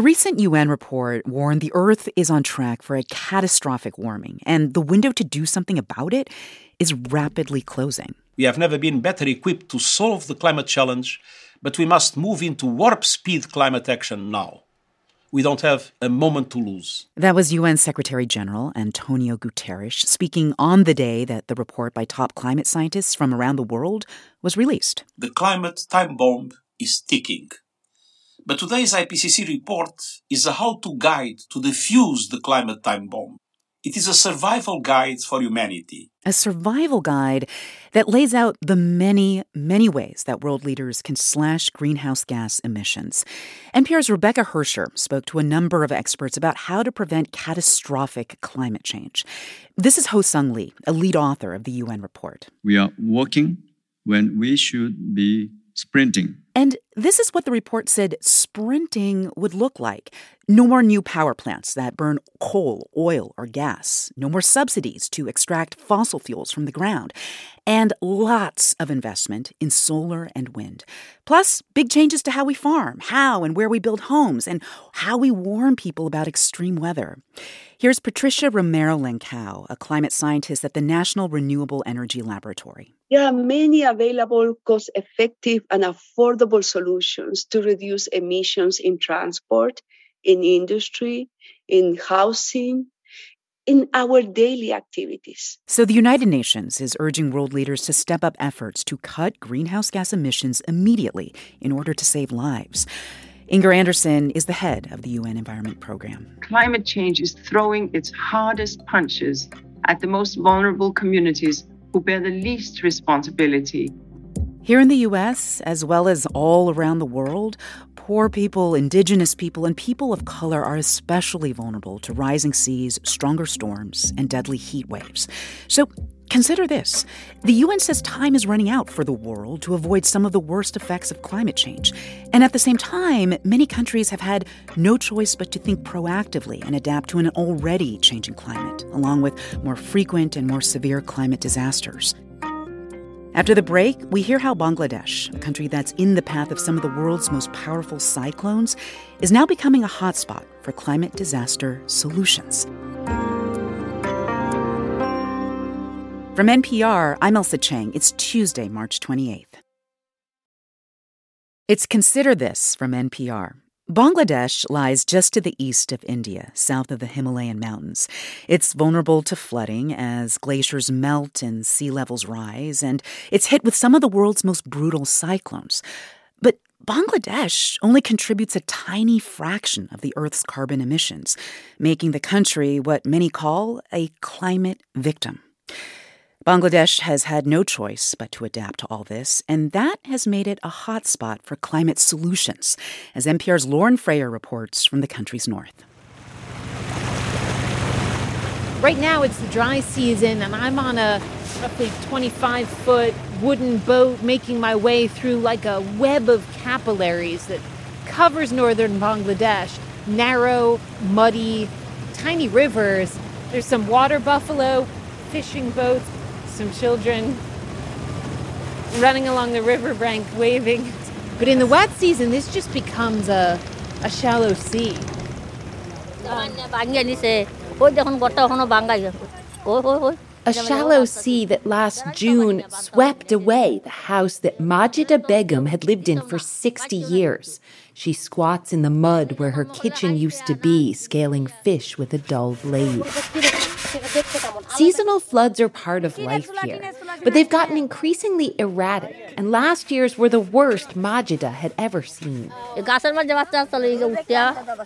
A recent UN report warned the Earth is on track for a catastrophic warming, and the window to do something about it is rapidly closing. We have never been better equipped to solve the climate challenge, but we must move into warp speed climate action now. We don't have a moment to lose. That was UN Secretary General Antonio Guterres speaking on the day that the report by top climate scientists from around the world was released. The climate time bomb is ticking. But today's IPCC report is a how to guide to defuse the climate time bomb. It is a survival guide for humanity. A survival guide that lays out the many, many ways that world leaders can slash greenhouse gas emissions. NPR's Rebecca Hersher spoke to a number of experts about how to prevent catastrophic climate change. This is Hoesung Lee, a lead author of the UN report. We are walking when we should be sprinting. And this is what the report said sprinting would look like. No more new power plants that burn coal, oil, or gas. No more subsidies to extract fossil fuels from the ground. And lots of investment in solar and wind. Plus, big changes to how we farm, how and where we build homes, and how we warn people about extreme weather. Here's Patricia Romero Lankao, a climate scientist at the National Renewable Energy Laboratory. There are many available, cost effective, and affordable solutions to reduce emissions in transport, in industry, in housing, in our daily activities. So, the United Nations is urging world leaders to step up efforts to cut greenhouse gas emissions immediately in order to save lives. Inger Andersen is the head of the UN Environment Program. Climate change is throwing its hardest punches at the most vulnerable communities who bear the least responsibility here in the US, as well as all around the world, poor people, indigenous people, and people of color are especially vulnerable to rising seas, stronger storms, and deadly heat waves. So consider this the UN says time is running out for the world to avoid some of the worst effects of climate change. And at the same time, many countries have had no choice but to think proactively and adapt to an already changing climate, along with more frequent and more severe climate disasters. After the break, we hear how Bangladesh, a country that's in the path of some of the world's most powerful cyclones, is now becoming a hotspot for climate disaster solutions. From NPR, I'm Ailsa Chang. It's Tuesday, March 28th. It's Consider This from NPR. Bangladesh lies just to the east of India, south of the Himalayan mountains. It's vulnerable to flooding as glaciers melt and sea levels rise, and it's hit with some of the world's most brutal cyclones. But Bangladesh only contributes a tiny fraction of the Earth's carbon emissions, making the country what many call a climate victim. Bangladesh has had no choice but to adapt to all this, and that has made it a hotspot for climate solutions, as NPR's Lauren Frayer reports from the country's north. Right now, it's the dry season, and I'm on a roughly 25 foot wooden boat making my way through like a web of capillaries that covers northern Bangladesh. Narrow, muddy, tiny rivers. There's some water buffalo, fishing boats, some children running along the riverbank waving. But in the wet season, this just becomes a, a shallow sea. A shallow sea that last June swept away the house that Majida Begum had lived in for 60 years. She squats in the mud where her kitchen used to be, scaling fish with a dull blade. Seasonal floods are part of life here, but they've gotten increasingly erratic, and last year's were the worst Majida had ever seen.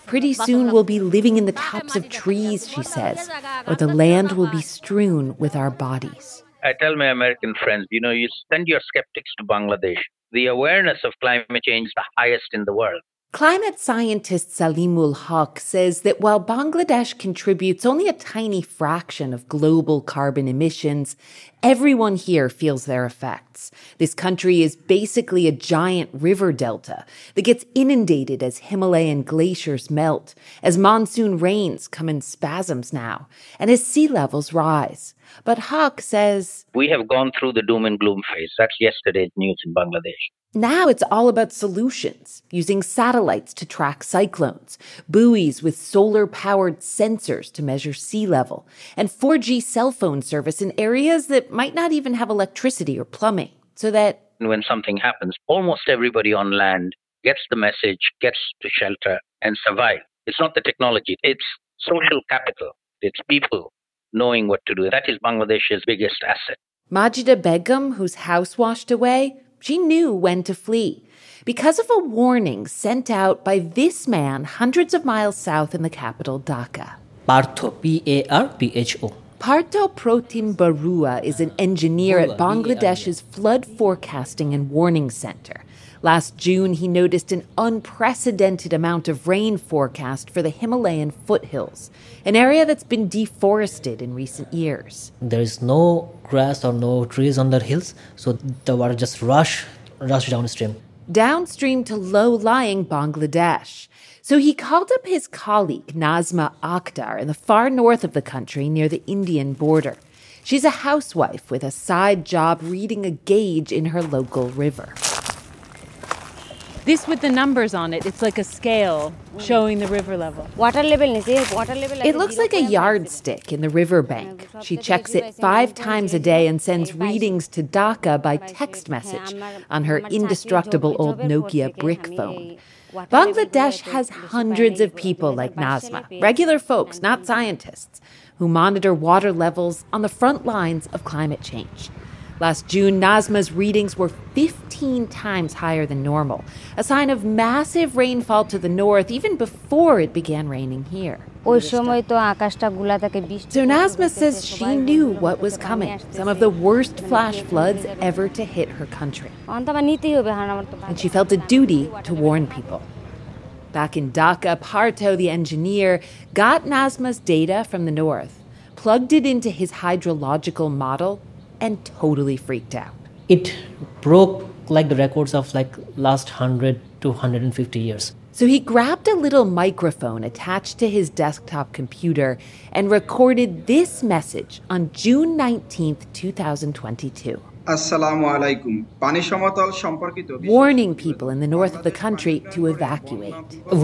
Pretty soon we'll be living in the tops of trees, she says, or the land will be strewn with our bodies. I tell my American friends, you know, you send your skeptics to Bangladesh. The awareness of climate change is the highest in the world. Climate scientist Saleemul Huq says that while Bangladesh contributes only a tiny fraction of global carbon emissions, everyone here feels their effects. This country is basically a giant river delta that gets inundated as Himalayan glaciers melt, as monsoon rains come in spasms now, and as sea levels rise. But Huq says We have gone through the doom and gloom phase. That's yesterday's news in Bangladesh. Now it's all about solutions, using satellites to track cyclones, buoys with solar powered sensors to measure sea level, and 4G cell phone service in areas that might not even have electricity or plumbing, so that when something happens, almost everybody on land gets the message, gets to shelter, and survive. It's not the technology, it's social capital, it's people knowing what to do. That is Bangladesh's biggest asset. Majida Begum, whose house washed away, she knew when to flee because of a warning sent out by this man hundreds of miles south in the capital, Dhaka. Partho, P A R P H O. Partho Protim Barua is an engineer at Bangladesh's flood forecasting and warning center. Last June, he noticed an unprecedented amount of rain forecast for the Himalayan foothills, an area that's been deforested in recent years. There is no grass or no trees on the hills, so the water just rush, rush downstream. downstream to low lying Bangladesh. So he called up his colleague, Nazma Akhtar, in the far north of the country near the Indian border. She's a housewife with a side job reading a gauge in her local river. This with the numbers on it, it's like a scale showing the river level. water level নিচে water level It looks like a yardstick in the riverbank. She checks it five times a day and sends readings to Dhaka by text message on her indestructible old Nokia brick phone. Bangladesh has hundreds of people like Nazma, regular folks, not scientists, who monitor water levels on the front lines of climate change. Last June, Nazma's readings were 15 times higher than normal, a sign of massive rainfall to the north even before it began raining here. So Nazma says she knew what was coming, some of the worst flash floods ever to hit her country. And she felt a duty to warn people. Back in Dhaka, Partho, the engineer, got Nazma's data from the north, plugged it into his hydrological model, and totally freaked out. It broke like the records of like last 100 to 150 years. So he grabbed a little microphone attached to his desktop computer and recorded this message on June 19th, 2022. আসসালামু আলাইকুম পানি সমতল সম্পর্কিত warning people in the north of the country to evacuate.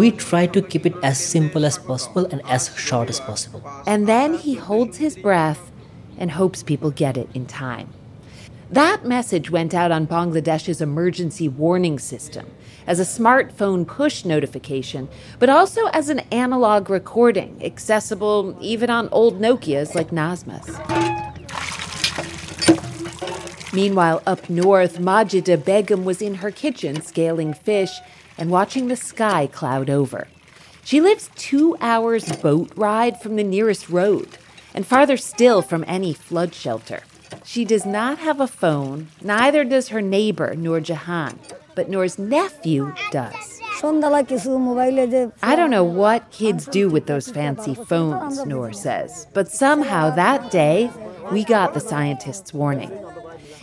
We try to keep it as simple as possible and as short as possible. And then he holds his breath and hopes people get it in time. That message went out on Bangladesh's emergency warning system as a smartphone push notification, but also as an analog recording, accessible even on old Nokias like Nazma's. Meanwhile, up north, Majida Begum was in her kitchen scaling fish and watching the sky cloud over. She lives two hours boat ride from the nearest road and farther still from any flood shelter. She does not have a phone, neither does her neighbor, Noor Jahan, but Noor's nephew does. I don't know what kids do with those fancy phones, Noor says, but somehow that day we got the scientist's warning.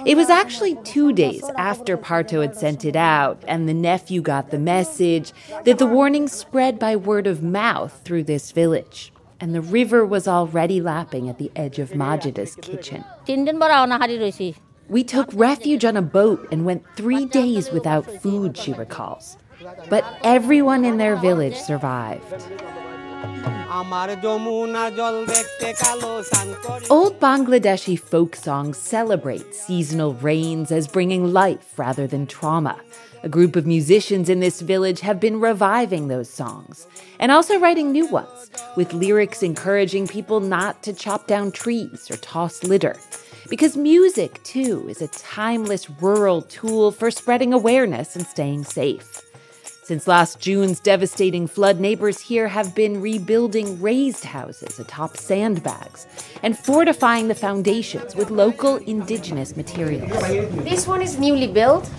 It was actually two days after Partho had sent it out, and the nephew got the message that the warning spread by word of mouth through this village and the river was already lapping at the edge of Majida's kitchen. We took refuge on a boat and went three days without food, she recalls. But everyone in their village survived. Old Bangladeshi folk songs celebrate seasonal rains as bringing life rather than trauma. A group of musicians in this village have been reviving those songs and also writing new ones with lyrics encouraging people not to chop down trees or toss litter. Because music, too, is a timeless rural tool for spreading awareness and staying safe. Since last June's devastating flood, neighbors here have been rebuilding raised houses atop sandbags and fortifying the foundations with local indigenous materials. This one is newly built.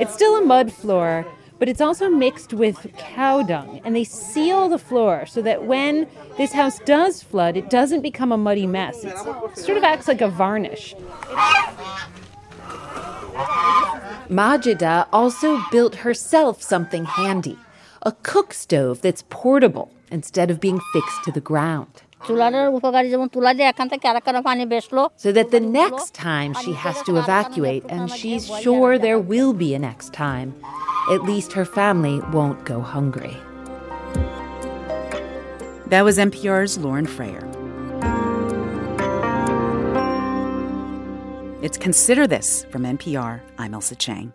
It's still a mud floor, but it's also mixed with cow dung, and they seal the floor so that when this house does flood, it doesn't become a muddy mess. It sort of acts like a varnish. Majida also built herself something handy a cook stove that's portable instead of being fixed to the ground. So that the next time she has to evacuate, and she's sure there will be a next time, at least her family won't go hungry. That was NPR's Lauren Frayer. It's Consider This from NPR. I'm Ailsa Chang.